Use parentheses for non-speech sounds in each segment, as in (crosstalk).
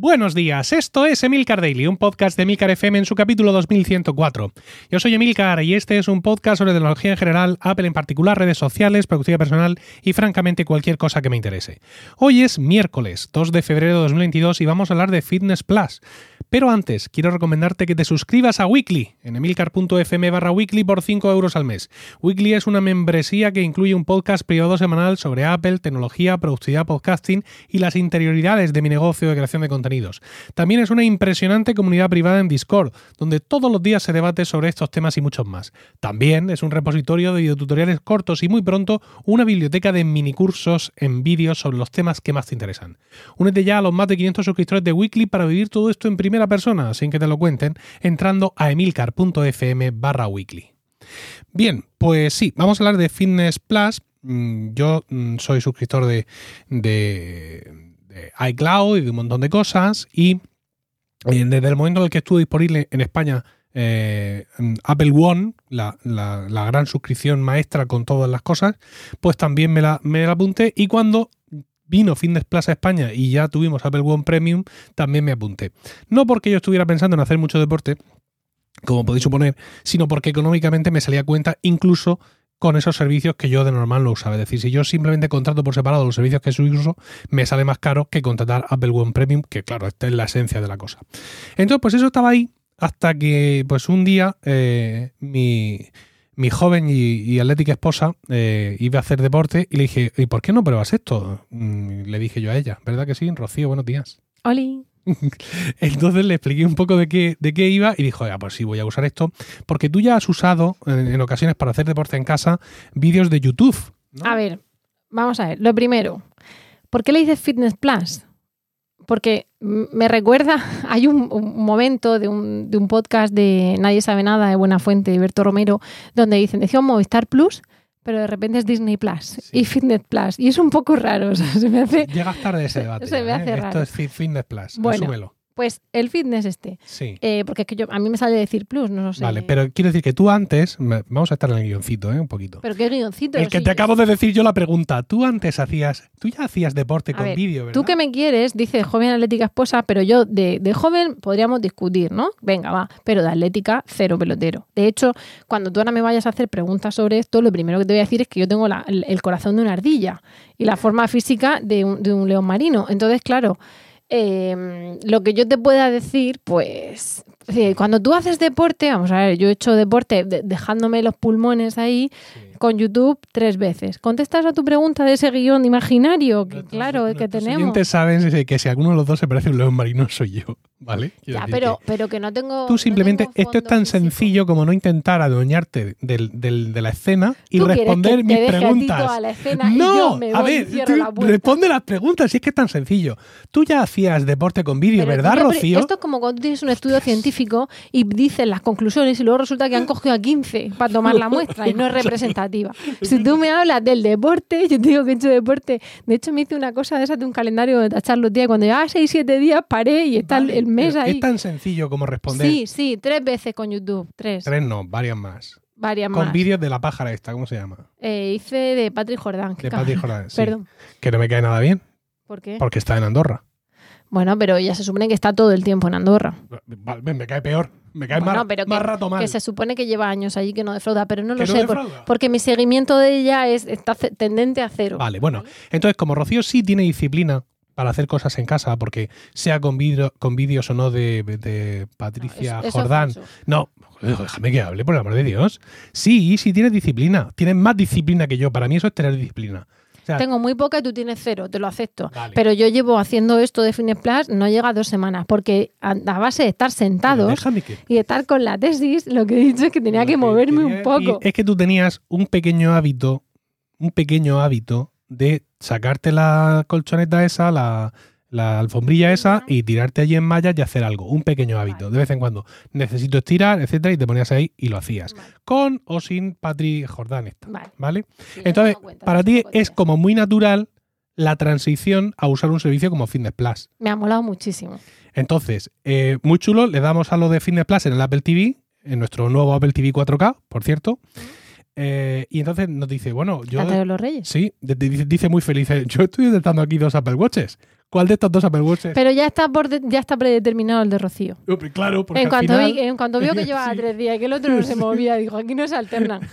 Buenos días, esto es Emilcar Daily, un podcast de Emilcar FM en su capítulo 2104. Yo soy Emilcar y este es un podcast sobre tecnología en general, Apple en particular, redes sociales, productividad personal y francamente cualquier cosa que me interese. Hoy es miércoles 2 de febrero de 2022 y vamos a hablar de Fitness Plus. Pero antes, quiero recomendarte que te suscribas a Weekly en emilcar.fm barra weekly por 5 euros al mes. Weekly es una membresía que incluye un podcast privado semanal sobre Apple, tecnología, productividad, podcasting y las interioridades de mi negocio de creación de También es una impresionante comunidad privada en Discord, donde todos los días se debate sobre estos temas y muchos más. También es un repositorio de videotutoriales cortos y muy pronto una biblioteca de minicursos en vídeos sobre los temas que más te interesan. Únete ya a los más de 500 suscriptores de Weekly para vivir todo esto en primera persona, sin que te lo cuenten, entrando a emilcar.fm barra weekly. Bien, pues sí, vamos a hablar de Fitness Plus. Mm, yo mm, soy suscriptor de, iCloud y de un montón de cosas y eh, desde el momento en el que estuvo disponible en España eh, Apple One, la, gran suscripción maestra con todas las cosas, pues también me la, me la apunté y cuando vino Fitness Plus a España y ya tuvimos Apple One Premium, también me apunté. No porque yo estuviera pensando en hacer mucho deporte, como podéis suponer, sino porque económicamente me salía cuenta incluso con esos servicios que yo de normal no usaba. Es decir, si yo simplemente contrato por separado los servicios que uso, me sale más caro que contratar Apple One Premium, que claro, esta es la esencia de la cosa. Entonces, pues eso estaba ahí hasta que pues un día eh, mi, mi joven y, atlética esposa eh, iba a hacer deporte y le dije, ¿y por qué no pruebas esto? Mm, le dije yo a ella, ¿verdad que sí? Rocío, buenos días. Oli. (laughs) Entonces le expliqué un poco de qué, de qué iba y dijo, ya, pues sí, voy a usar esto, porque tú ya has usado en, ocasiones para hacer deporte en casa vídeos de YouTube. A ver, vamos a ver, lo primero, ¿por qué le dices Fitness Plus? porque me recuerda, (laughs) hay un, momento de un, de un, podcast de Nadie sabe nada, de Buena Fuente, de Berto Romero, donde dicen, decía Movistar Plus, pero de repente es Disney Plus y Fitness Plus. Y es un poco raro. se me hace, Llegas tarde ese debate. (laughs) Se me hace ¿eh? raro. Esto es Fitness Plus. Bueno, Asúmelo. Pues el fitness este. Sí. Eh, porque es que yo, a mí me sale decir plus, no lo sé. Vale, pero quiero decir que tú antes, vamos a estar en el guioncito, ¿eh? Un poquito. ¿Pero qué guioncito? El que te acabo de decir yo la pregunta. Tú antes hacías, tú ya hacías deporte con vídeo, ¿verdad? Tú que me quieres, dice joven atlética esposa, pero yo de, joven podríamos discutir, ¿no? Venga, va. Pero de atlética, cero pelotero. De hecho, cuando tú ahora me vayas a hacer preguntas sobre esto, lo primero que te voy a decir es que yo tengo el, corazón de una ardilla y la forma física de un, de un león marino. Entonces, claro. Em, lo que yo te pueda decir, pues, cuando tú haces deporte, vamos a ver, yo he hecho deporte dejándome los pulmones ahí, con YouTube tres veces. ¿Contestas a tu pregunta de ese guion imaginario? Que, claro, que tenemos. Los saben que si alguno de los dos se parece a un león marino, soy yo. ¿Vale? ya, pero, pero que no tengo. Tú simplemente, esto es tan sencillo como no intentar adueñarte del, del, de la escena y responder mis preguntas. A la escena no, y yo a ver, responde las preguntas, si es que es tan sencillo. Tú ya hacías deporte con vídeo, ¿verdad, Rocío? Esto es como cuando tú tienes un estudio científico y dices las conclusiones y luego resulta que han (laughs) cogido a 15 para tomar la muestra y no es representativo. (laughs) (laughs) Si tú me hablas del deporte, yo te digo que he hecho deporte. De hecho, me hice una cosa de esa de un calendario de tachar los días. Cuando llevaba 6, 7 días, paré y está el mes ahí. Es tan sencillo como responder. Sí, sí, tres veces con YouTube. Tres. Tres no, varias más. Varias con vídeos de la pájara esta, ¿cómo se llama? Eh, hice de Patrick Jordan. De Patrick Jordan, sí. Perdón. Que no me cae nada bien. ¿Por qué? Porque está en Andorra. Bueno, pero ya se supone que está todo el tiempo en Andorra. Me cae peor. Me cae más, rato mal. Que se supone que lleva años allí que no defrauda, pero no lo sé. porque mi seguimiento de ella es, está tendente a cero. Vale, bueno. Entonces, como Rocío sí tiene disciplina para hacer cosas en casa, porque sea con, con vídeos o no de, Patricia Jordán. No, déjame que hable, por el amor de Dios. Sí, sí tienes disciplina. Tienes más disciplina que yo. Para mí eso es tener disciplina. Tengo muy poca y tú tienes cero, te lo acepto. Pero yo llevo haciendo esto de Fitness Plus, no llega a dos semanas, porque a, base de estar sentados y estar con la tesis, lo que he dicho es que tenía que moverme un poco. Es que tú tenías un pequeño hábito, un pequeño hábito de sacarte la colchoneta esa, la, la alfombrilla esa y tirarte allí en mallas y hacer algo, un pequeño hábito. De vez en cuando necesito estirar, etcétera, y te ponías ahí y lo hacías. Con o sin Patri Jordán Vale. Entonces, para ti es como muy natural la transición a usar un servicio como Fitness Plus. Me ha molado muchísimo. Entonces, eh, muy chulo, le damos a lo de Fitness Plus en el Apple TV, en nuestro nuevo Apple TV 4K, por cierto. Eh, y entonces nos dice, bueno, yo... de los Reyes? Sí, dice, muy feliz, yo estoy detectando aquí dos Apple Watches ¿Cuál de estos dos Apple Watches? Pero ya está por de- ya está predeterminado el de Rocío. Claro, porque En al cuanto, final- vi, en cuanto vio que (laughs) llevaba Sí. tres días y que el otro no se movía, dijo, aquí no se alternan. (laughs)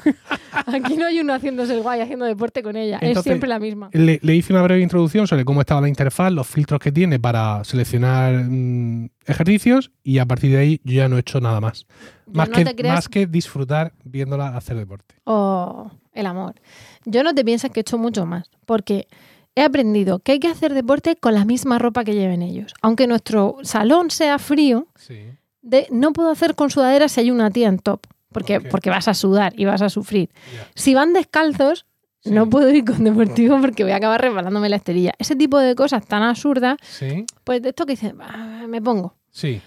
Aquí no hay uno haciéndose el guay, haciendo deporte con ella. es siempre la misma. Le, le hice una breve introducción sobre cómo estaba la interfaz, los filtros que tiene para seleccionar mm, ejercicios y a partir de ahí yo ya no he hecho nada más. Más, no que, más que disfrutar viéndola hacer deporte. Oh, el amor. Yo no te pienses que he hecho mucho más, porque he aprendido que hay que hacer deporte con la misma ropa que lleven ellos. Aunque nuestro salón sea frío, Sí. de, no puedo hacer con sudadera si hay una tía en top, porque, porque vas a sudar y vas a sufrir. Si van descalzos, Sí. no puedo ir con deportivo porque voy a acabar resbalándome la esterilla. Ese tipo de cosas tan absurdas, Sí. pues de esto que dices, "Ah, me pongo. Sí.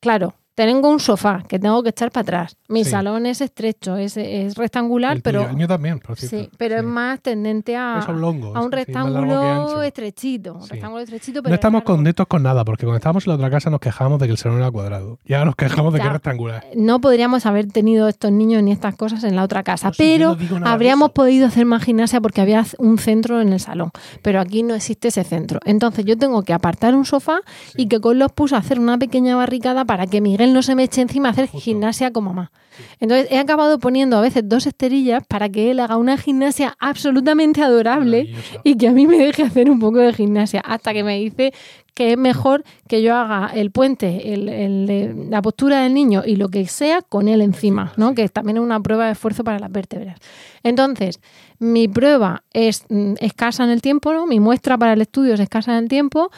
Claro, tengo un sofá que tengo que echar para atrás. Mi Sí. salón es estrecho, es, es rectangular, El pero. El mío también, por cierto. sí, pero es más tendente a, a un rectángulo estrechito. Un rectángulo estrechito, pero No estamos contentos con nada, porque cuando estábamos en la otra casa nos quejamos de que el salón era cuadrado. Y ahora nos quejamos de que es rectangular. No podríamos haber tenido estos niños ni estas cosas en la otra casa, No, pero no habríamos podido hacer más gimnasia porque había un centro en el salón. Pero aquí no existe ese centro. Entonces yo tengo que apartar un sofá y que con los puso a hacer una pequeña barricada para que Miguel no se me eche encima a hacer Justo. gimnasia como más. Entonces he acabado poniendo a veces dos esterillas para que él haga una gimnasia absolutamente adorable y que a mí me deje hacer un poco de gimnasia hasta que me dice que es mejor que yo haga el puente, el- el de- la postura del niño y lo que sea con él encima, ¿no? Que también es una prueba de esfuerzo para las vértebras. Entonces, mi prueba es mm, escasa en el tiempo, ¿no? Mi muestra para el estudio es escasa en el tiempo.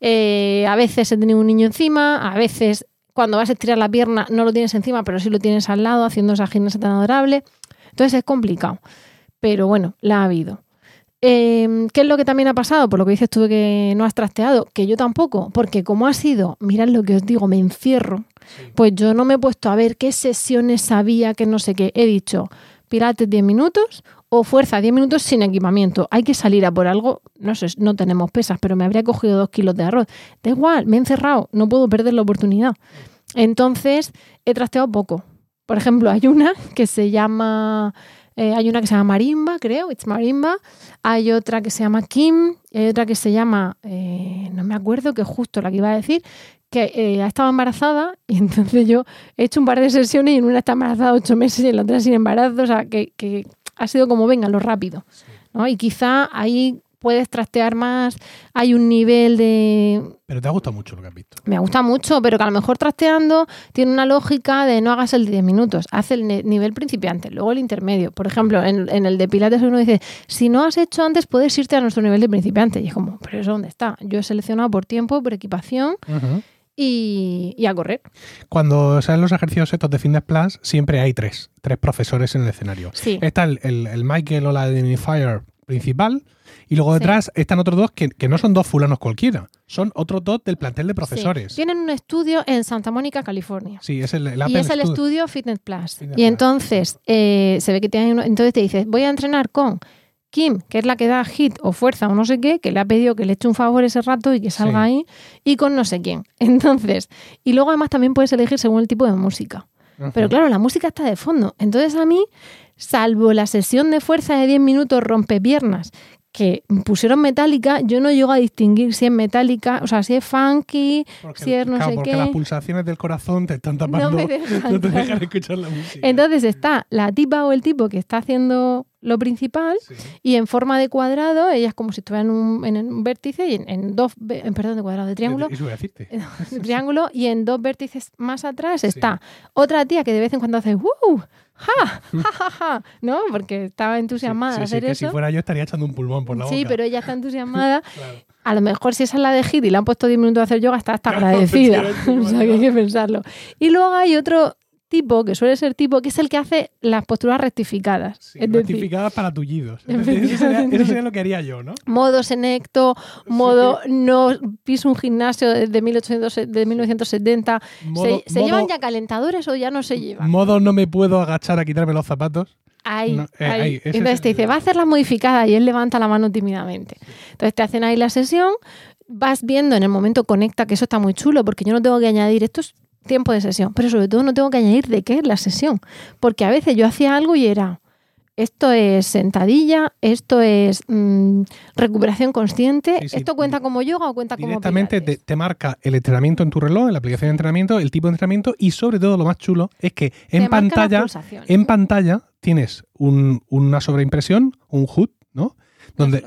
Eh, a veces he tenido un niño encima, a veces cuando vas a estirar la pierna no lo tienes encima, pero sí lo tienes al lado haciendo esa gimnasia tan adorable. Entonces es complicado. Pero bueno, la ha habido. Eh, ¿Qué es lo que también ha pasado? Por lo que dices tú que no has trasteado, que yo tampoco, porque como ha sido, mirad lo que os digo, me encierro, pues yo no me he puesto a ver qué sesiones sabía, que no sé qué. He dicho, pilates 10 minutos o fuerza 10 minutos sin equipamiento. Hay que salir a por algo, no sé, no tenemos pesas, pero me habría cogido dos kilos de arroz. Da igual, me he encerrado, no puedo perder la oportunidad. Entonces, he trasteado poco. Por ejemplo, hay una que se llama eh, hay una que se llama Marimba, creo, It's Marimba. Hay otra que se llama Kim. Y hay otra que se llama, eh, no me acuerdo, que es justo la que iba a decir, que eh, ha estado embarazada y (laughs) entonces yo he hecho un par de sesiones y en una está embarazada ocho meses y en la otra sin embarazo. O sea, que ha sido como venga, lo rápido. ¿no? Y quizá ahí puedes trastear más, hay un nivel de Pero te ha gustado mucho lo que has visto. me gusta mucho, pero que a lo mejor trasteando tiene una lógica de no hagas el de 10 minutos, haz el nivel principiante, luego el intermedio. Por ejemplo, en, en el de Pilates uno dice, si no has hecho antes, puedes irte a nuestro nivel de principiante. Y es como, pero eso dónde está? Yo he seleccionado por tiempo, por equipación y, y a correr. Cuando salen los ejercicios estos de Fitness Plus, siempre hay tres, tres profesores en el escenario. Sí. Está el, el, el Michael o la Identifier principal y luego Sí. detrás están otros dos que, que no son dos fulanos cualquiera, son otros dos del plantel de Sí. profesores. Tienen un estudio en Santa Mónica, California. Sí, es el, el y es el Studio. estudio Fitness Plus. Fitness y Plus. entonces eh, se ve que tiene uno, entonces te dices, voy a entrenar con Kim, que es la que da hit o fuerza o no sé qué, que le ha pedido que le eche un favor ese rato y que salga Sí. ahí, y con no sé quién. (laughs) Entonces, y luego además también puedes elegir según el tipo de música. Pero claro, la música está de fondo. Entonces a mí, salvo la sesión de fuerza de 10 minutos rompepiernas que pusieron metálica, yo no llego a distinguir si es metálica, o sea, si es funky, Porque, si es no claro, sé porque qué. las pulsaciones del corazón te están tapando, (laughs) No me dejan, (laughs) no te dejan claro. escuchar la música. Entonces está la tipa o el tipo que está haciendo lo principal Sí. y en forma de cuadrado, ella es como si estuviera en un, en un vértice y en, en dos, en- perdón, de cuadrado, de triángulo, Eso voy a decirte. (laughs) de triángulo y en dos vértices más atrás está otra tía que de vez en cuando hace ¡Woo! ¡Ja! ¡Ja, ja, ja! ¿No? Porque estaba entusiasmada Sí, de sí, hacer que eso. si fuera yo estaría echando un pulmón por la boca. Sí, pero ella está entusiasmada. (laughs) Claro. A lo mejor si esa es la de Hit y le han puesto 10 minutos a hacer yoga, está hasta (laughs) agradecida. (laughs) o sea, que hay que pensarlo. Y luego hay otro tipo, que suele ser tipo, que es el que hace las posturas rectificadas. Sí, es decir, rectificadas para tullidos. (laughs) Es decir, Eso sería, eso sería lo que haría yo, ¿no? modo senecto, modo no piso un gimnasio de, 1800, de 1970. Modo, ¿Se, llevan ya calentadores o ya no se llevan? modo no me puedo agachar a quitarme los zapatos. Ahí, No, eh, ahí. ahí, Entonces te dice, va a hacer la modificada y él levanta la mano tímidamente. Entonces te hacen ahí la sesión, vas viendo en el momento conecta, que eso está muy chulo, porque yo no tengo que añadir, esto es tiempo de sesión, pero sobre todo no tengo que añadir de qué es la sesión, porque a veces yo hacía algo y era, esto es sentadilla, esto es mm, recuperación consciente, Sí, sí. esto cuenta como yoga o cuenta como Directamente te, marca el entrenamiento en tu reloj, en la aplicación de entrenamiento, el tipo de entrenamiento y sobre todo lo más chulo es que en pantalla, en pantalla tienes un- una sobreimpresión, un HUD, ¿no? Lo que es.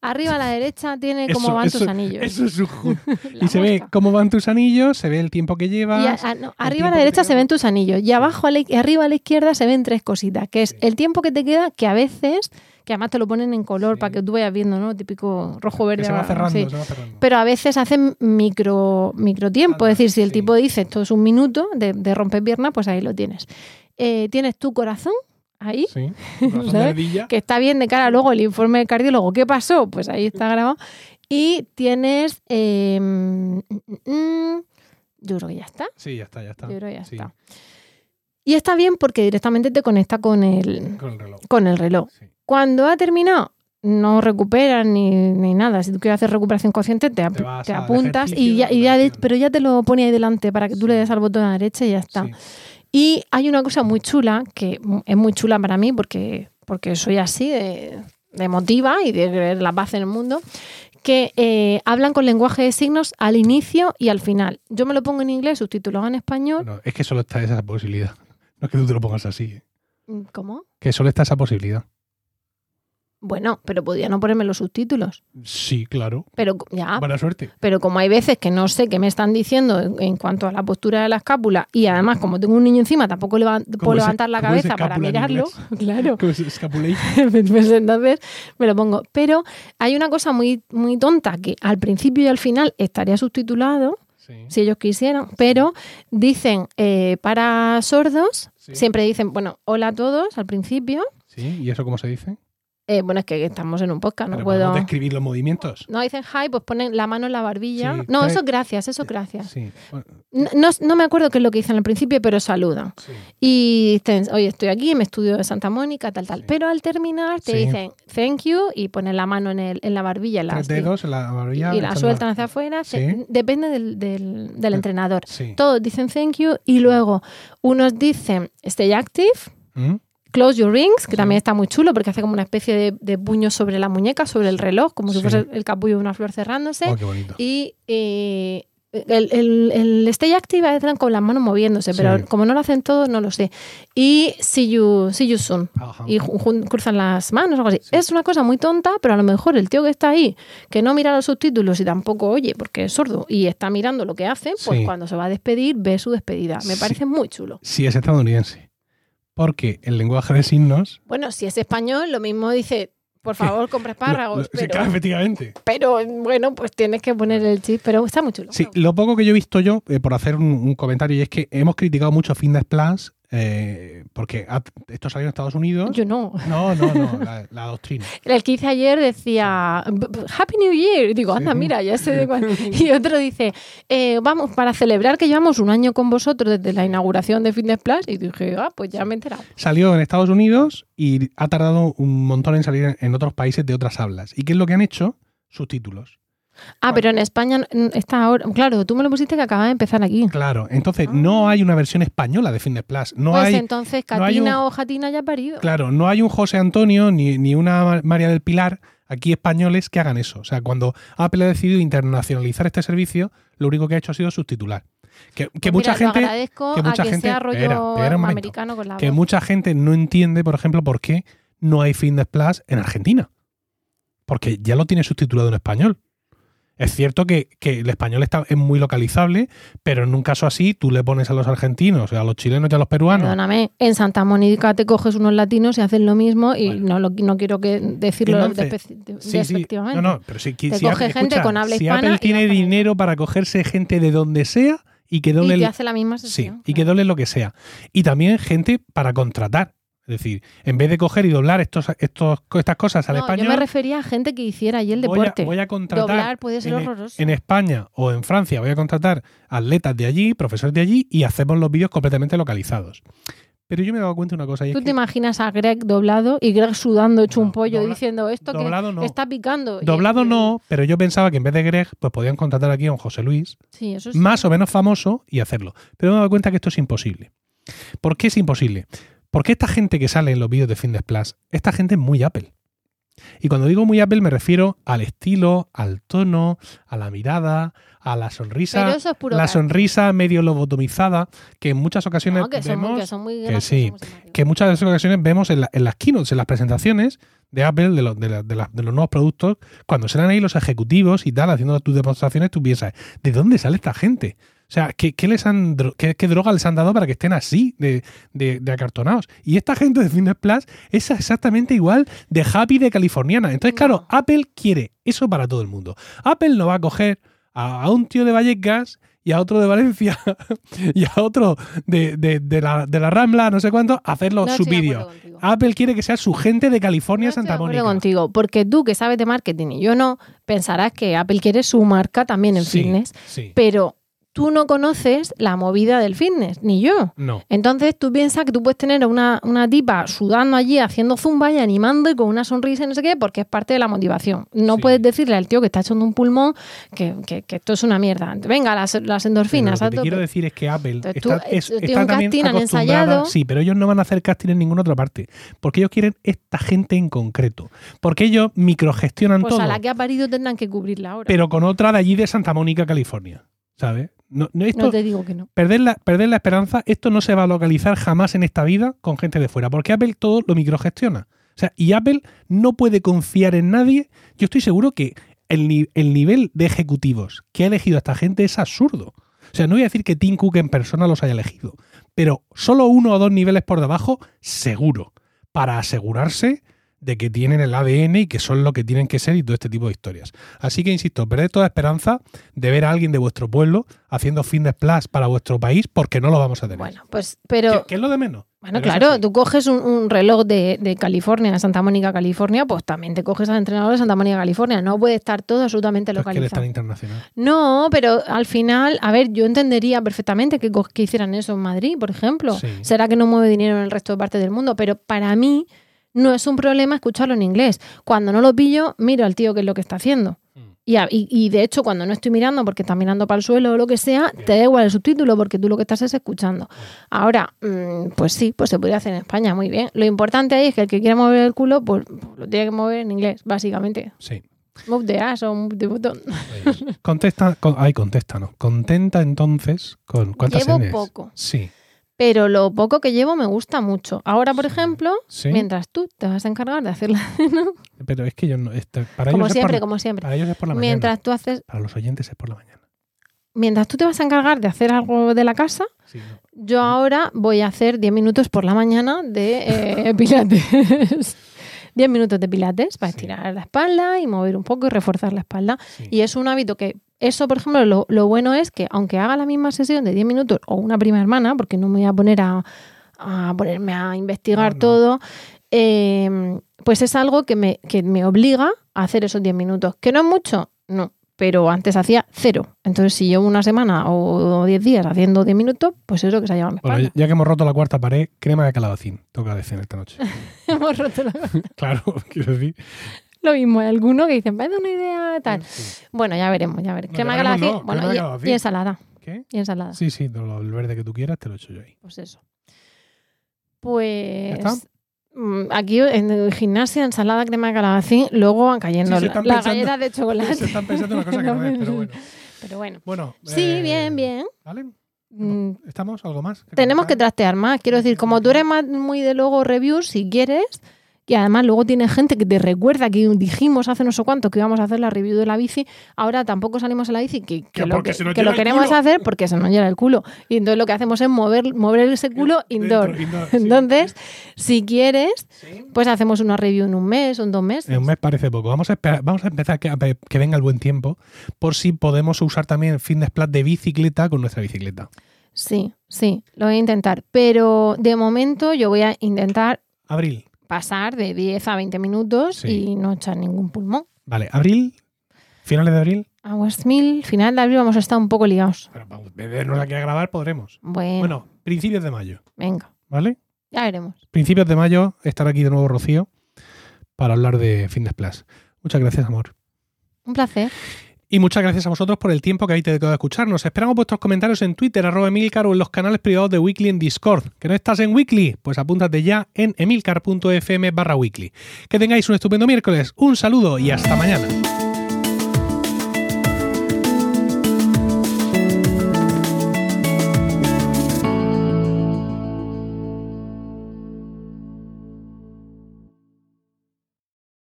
Arriba a la derecha tiene cómo van eso- tus anillos. Eso es un HUD. (laughs) Y se ve cómo van tus anillos, se ve el tiempo que Y a- llevas. a- no, arriba a la derecha se ven tus anillos y abajo a la, y arriba a la izquierda se ven tres cositas, que es Sí. el tiempo que te queda, que a veces, que además te lo ponen en color Sí. para que tú vayas viendo, ¿no? Típico rojo, verde. que se va cerrando, sí. se va cerrando. Pero a veces hacen micro, micro tiempo, es decir, si el tipo dice esto es un minuto de, de romper piernas, pues ahí lo tienes. Eh, tienes tu corazón ahí, (laughs) que está bien de cara luego el informe del cardiólogo. ¿Qué pasó? Pues ahí está grabado. Y tienes. eh, mm, mm, yo creo que ya está. Sí, ya está, ya está. Yo creo que ya Sí, está. Y está bien porque directamente te conecta con el, Con el reloj. con el reloj. Sí. Cuando ha terminado, no recuperas ni, ni nada. Si tú quieres hacer recuperación consciente, te, ap- Te vas te al apuntas y ya, de y ya de- recuperación. pero ya te lo pone ahí delante para que tú le des al botón a la derecha y ya está. Sí. Y hay una cosa muy chula, que es muy chula para mí porque, porque soy así de, de emotiva y de creer la paz en el mundo, que eh, hablan con lenguaje de signos al inicio y al final. Yo me lo pongo en inglés, subtitulado en español. Es que solo está esa posibilidad. No es que tú te lo pongas así. ¿eh? ¿Cómo? Que solo está esa posibilidad. Bueno, pero podía no ponerme los subtítulos. Sí, claro. Pero ya, Buena suerte. pero como hay veces que no sé qué me están diciendo en, en cuanto a la postura de la escápula y además como tengo un niño encima tampoco leva- puedo levantar la cabeza para mirarlo. (laughs) Claro. ¿Cómo es escapulation? (laughs) pues entonces me lo pongo. Pero hay una cosa muy, muy tonta que al principio y al final estaría subtitulado, Sí. si ellos quisieran, pero dicen eh, para sordos, Sí. siempre dicen, bueno, hola a todos al principio. Sí, ¿y eso cómo se dice? Eh, bueno, es que estamos en un podcast, no Pero puedo... describir los movimientos. No dicen hi, pues ponen la mano en la barbilla. Sí, no, eso es gracias, eso es gracias. Sí. Bueno, No, no, me acuerdo qué es lo que dicen al principio, pero saludan. sí. Y dicen, oye, estoy aquí, me estudio de Santa Mónica, tal, tal. Pero al terminar te dicen thank you y ponen la mano en, el, en la barbilla. en la- Tres dedos en la barbilla. y la sueltan hacia afuera. Sí. se- depende del, del- del entrenador. Sí. Todos dicen thank you y luego unos dicen stay active, ¿Mm? Close your rings, que Sí. también está muy chulo porque hace como una especie de, de puño sobre la muñeca, sobre el reloj, como si Sí. fuese el capullo de una flor cerrándose. Oh, qué bonito. Y eh, el, el, el stay active dan con las manos moviéndose, pero Sí. como no lo hacen todos, no lo sé. Y see you, see you soon. Ajá. Y cruzan las manos o algo así. Sí. Es una cosa muy tonta, pero a lo mejor el tío que está ahí, que no mira los subtítulos y tampoco oye porque es sordo y está mirando lo que hacen, pues Sí. cuando se va a despedir ve su despedida. Me parece muy chulo. Sí, es estadounidense. Porque el lenguaje de signos. Bueno, si es español, lo mismo dice, por favor, compra espárragos. (laughs) sí, pero, claro, efectivamente. pero bueno, pues tienes que poner el chip. Pero está muy chulo. Sí, lo poco que yo he visto yo, eh, por hacer un, un comentario, y es que hemos criticado mucho Fitness Plus eh, porque ha- esto salió en Estados Unidos. Yo no. No, no, no, la, la doctrina. (laughs) El que hice ayer decía "B- b- Happy New Year. Y digo, anda, Sí. mira, ya sé de cuál. (laughs) Y otro dice, eh, vamos, para celebrar que llevamos un año con vosotros desde la inauguración de Fitness Plus. Y dije, ah, pues ya me he enterado. Salió en Estados Unidos y ha tardado un montón en salir en- en otros países de otras hablas. ¿Y qué es lo que han hecho? Subtítulos. Ah, pero en España está ahora. Claro, tú me lo pusiste que acaba de empezar aquí. Claro, entonces Ah. no hay una versión española de Fitness Plus. No pues hay, entonces no hay Catina un- o Jatina ya parido. claro, no hay un José Antonio ni, ni una María del Pilar aquí españoles que hagan eso. O sea, cuando Apple ha decidido internacionalizar este servicio, lo único que ha hecho ha sido subtitular. Que, que Pues mucha mira, gente, que mucha que gente- sea rollo espera, espera un momento. americano con la que voz. mucha gente no entiende, por ejemplo, por qué no hay Fitness Plus en Argentina. Porque ya lo tiene subtitulado en español. Es cierto que, que el español está, es muy localizable, pero en un caso así tú le pones a los argentinos, a los chilenos y a los peruanos. Perdóname, en Santa Mónica te coges unos latinos y hacen lo mismo y Bueno. no, lo, no quiero que decirlo Entonces, despe- de- Sí, sí. despectivamente. No, no, pero si, Te si coge Apple- gente escucha, con habla si hispana Apple y tiene dinero para cogerse gente de donde sea y que Y doble te hace la misma Sí, sesión. y que doble lo que sea. Y también gente para contratar. Es decir, en vez de coger y doblar estos, estos, estas cosas al No, español, yo me refería a gente que hiciera allí el voy, a, deporte. voy a contratar Doblar puede ser en, horroroso. en España o en Francia, voy a contratar atletas de allí, profesores de allí y hacemos los vídeos completamente localizados. Pero yo me he dado cuenta de una cosa. Y es Tú que te imaginas a Greg doblado y Greg sudando hecho No, un pollo dobla- diciendo esto que no. está picando. Doblado y- no, pero yo pensaba que en vez de Greg, pues podían contratar aquí a un José Luis, Sí, eso sí. más o menos famoso, y hacerlo. Pero me he dado cuenta que esto es imposible. ¿Por qué es imposible? Porque esta gente que sale en los vídeos de Fitness Plus, esta gente es muy Apple. Y cuando digo muy Apple me refiero al estilo, al tono, a la mirada, a la sonrisa, es la sonrisa medio lobotomizada que en muchas ocasiones No, que son, muy- vemos que son muy que sí, que muchas de esas ocasiones vemos en, la- en las keynotes, en las presentaciones de Apple, de, los- de la- de la- de los nuevos productos, cuando salen ahí los ejecutivos y tal, haciendo tus demostraciones, tú piensas, ¿de dónde sale esta gente? O sea, ¿qué, qué les han, qué, qué droga les han dado para que estén así de, de- de acartonados? Y esta gente de Fitness Plus es exactamente igual de happy de californiana. Entonces, claro. Apple quiere eso para todo el mundo. Apple no va a coger a, a un tío de Vallecas y a otro de Valencia (laughs) y a otro de, de- de la, de la Rambla, no sé cuánto, a hacerlo No su vídeo. Apple quiere que sea su gente de California, No Santa Mónica. contigo, porque tú que sabes de marketing y yo no, pensarás que Apple quiere su marca también en Sí, fitness, Sí, pero tú no conoces la movida del fitness, ni yo. no. Entonces tú piensas que tú puedes tener a una, una tipa sudando allí, haciendo zumba y animando y con una sonrisa y no sé qué, porque es parte de la motivación. No Sí. puedes decirle al tío que está echando un pulmón que, que- que esto es una mierda. Venga, las, las Pero endorfinas. lo que te quiero decir es que Apple Entonces tú, está, es- eh, tiene está un también casting, han acostumbrada- ensayado. Sí, pero ellos no van a hacer casting en ninguna otra parte. Porque ellos quieren esta gente en concreto. Porque ellos microgestionan Pues todo. a la que ha parido tendrán que cubrirla ahora. Pero con otra de allí de Santa Mónica, California. ¿Sabes? No, no, esto, no te digo que no. perder, la, perder la esperanza, esto no se va a localizar jamás en esta vida con gente de fuera. Porque Apple todo lo microgestiona. O sea, y Apple no puede confiar en nadie. Yo estoy seguro que el, el nivel de ejecutivos que ha elegido a esta gente es absurdo. O sea, no voy a decir que Tim Cook en persona los haya elegido, pero solo uno o dos niveles por debajo, seguro, para asegurarse de que tienen el ADN y que son lo que tienen que ser y todo este tipo de historias. Así que, insisto, perded toda esperanza de ver a alguien de vuestro pueblo haciendo fitness plus para vuestro país porque no lo vamos a tener. Bueno, pues, pero... ¿Qué, qué es lo de menos? Bueno, Pero claro, tú coges un, un reloj de, de California, Santa Mónica, California, pues también te coges al entrenador de Santa Mónica, California. No puede estar todo absolutamente Pero es que localizado. internacional. No, pero al final, a ver, yo entendería perfectamente que, que hicieran eso en Madrid, por ejemplo. Sí. Será que no mueve dinero en el resto de partes del mundo, pero para mí no es un problema escucharlo en inglés. Cuando no lo pillo, miro al tío qué es lo que está haciendo. Mm. Y, y- de hecho, cuando no estoy mirando porque estás mirando para el suelo o lo que sea, te da igual el subtítulo porque tú lo que estás es escuchando. Ahora, mm, pues sí, pues se podría hacer en España, muy bien. Lo importante ahí es que el que quiera mover el culo, pues, pues lo tiene que mover en inglés, básicamente. Sí. Move the ass o move the button. Contesta, con, ay, contesta, no. Contenta entonces con cuántas Llevo Ns? poco. Sí. Pero lo poco que llevo me gusta mucho. Ahora, por ejemplo, Sí. mientras tú te vas a encargar de hacerla, Pero es que yo no. este, para, como ellos siempre, es por, como siempre. para ellos es por la Mientras mañana. tú haces, Para los oyentes es por la mañana. mientras tú te vas a encargar de hacer algo de la casa, Sí, no. yo ahora voy a hacer 10 minutos por la mañana de eh, (laughs) pilates. 10 minutos de pilates para Sí. estirar la espalda y mover un poco y reforzar la espalda. Sí. Y es un hábito que, eso por ejemplo, lo, lo bueno es que aunque haga la misma sesión de 10 minutos o una prima hermana, porque no me voy a poner a, a ponerme a investigar No, no. todo, eh, pues es algo que me, que me obliga a hacer esos 10 minutos. ¿Que no es mucho? No. Pero antes hacía cero. Entonces, si llevo una semana o 10 días haciendo 10 minutos, pues eso que se ha llevado Bueno, ya que hemos roto la cuarta pared, crema de calabacín. Toca decir esta noche. (laughs) Hemos roto la- (laughs) claro, (laughs) quiero decir. lo mismo. Hay algunos que dicen, vaya una idea tal. Sí. Bueno, ya veremos, ya veremos. No, Crema de calabacín, no, bueno, crema de y- calabacín. y ensalada. ¿Qué? Y ensalada. Sí, sí, lo- el verde que tú quieras te lo echo yo ahí. Pues eso. Pues aquí en gimnasia, ensalada, crema de calabacín, luego van cayendo Sí, la- las galletas de chocolate. Se están pensando una cosa que no es, pero bueno. (laughs) Pero bueno. Bueno. Sí, eh, bien, bien. ¿Vale? Mm, ¿Estamos? ¿Algo más? tenemos que trastear más. Quiero decir, como tú eres más muy de luego reviews, si quieres, y además luego tiene gente que te recuerda que dijimos hace no sé cuánto que íbamos a hacer la review de la bici, ahora tampoco salimos a la bici, que, que Que lo, que, que el queremos culo. hacer porque se nos llena el culo. Y entonces lo que hacemos es mover, mover ese culo Dentro, indoor. sí. (laughs) Entonces, si quieres, Sí. pues hacemos una review en un mes o en dos meses. En un mes parece poco. Vamos a, esperar- vamos a empezar que, que venga el buen tiempo por si podemos usar también Fitness Plus de bicicleta con nuestra bicicleta. Sí, sí, lo voy a intentar. Pero de momento yo voy a intentar Abril. Pasar de 10 a 20 minutos Sí. y no echar ningún pulmón. Vale, abril. Finales de abril. A Westmill, final de abril vamos a estar un poco ligados. Pero vamos, bebernos aquí a grabar podremos. Bueno, Bueno, principios de mayo. venga, ¿Vale? ya veremos. Principios de mayo estará aquí de nuevo Rocío para hablar de Fitness Plus. Muchas gracias, amor. Un placer. Y muchas gracias a vosotros por el tiempo que habéis dedicado a escucharnos. Esperamos vuestros comentarios en Twitter, arroba Emilcar o en los canales privados de Weekly en Discord. ¿Que no estás en Weekly? Pues apúntate ya en emilcar.fm barra Weekly. Que tengáis un estupendo miércoles, un saludo y hasta mañana.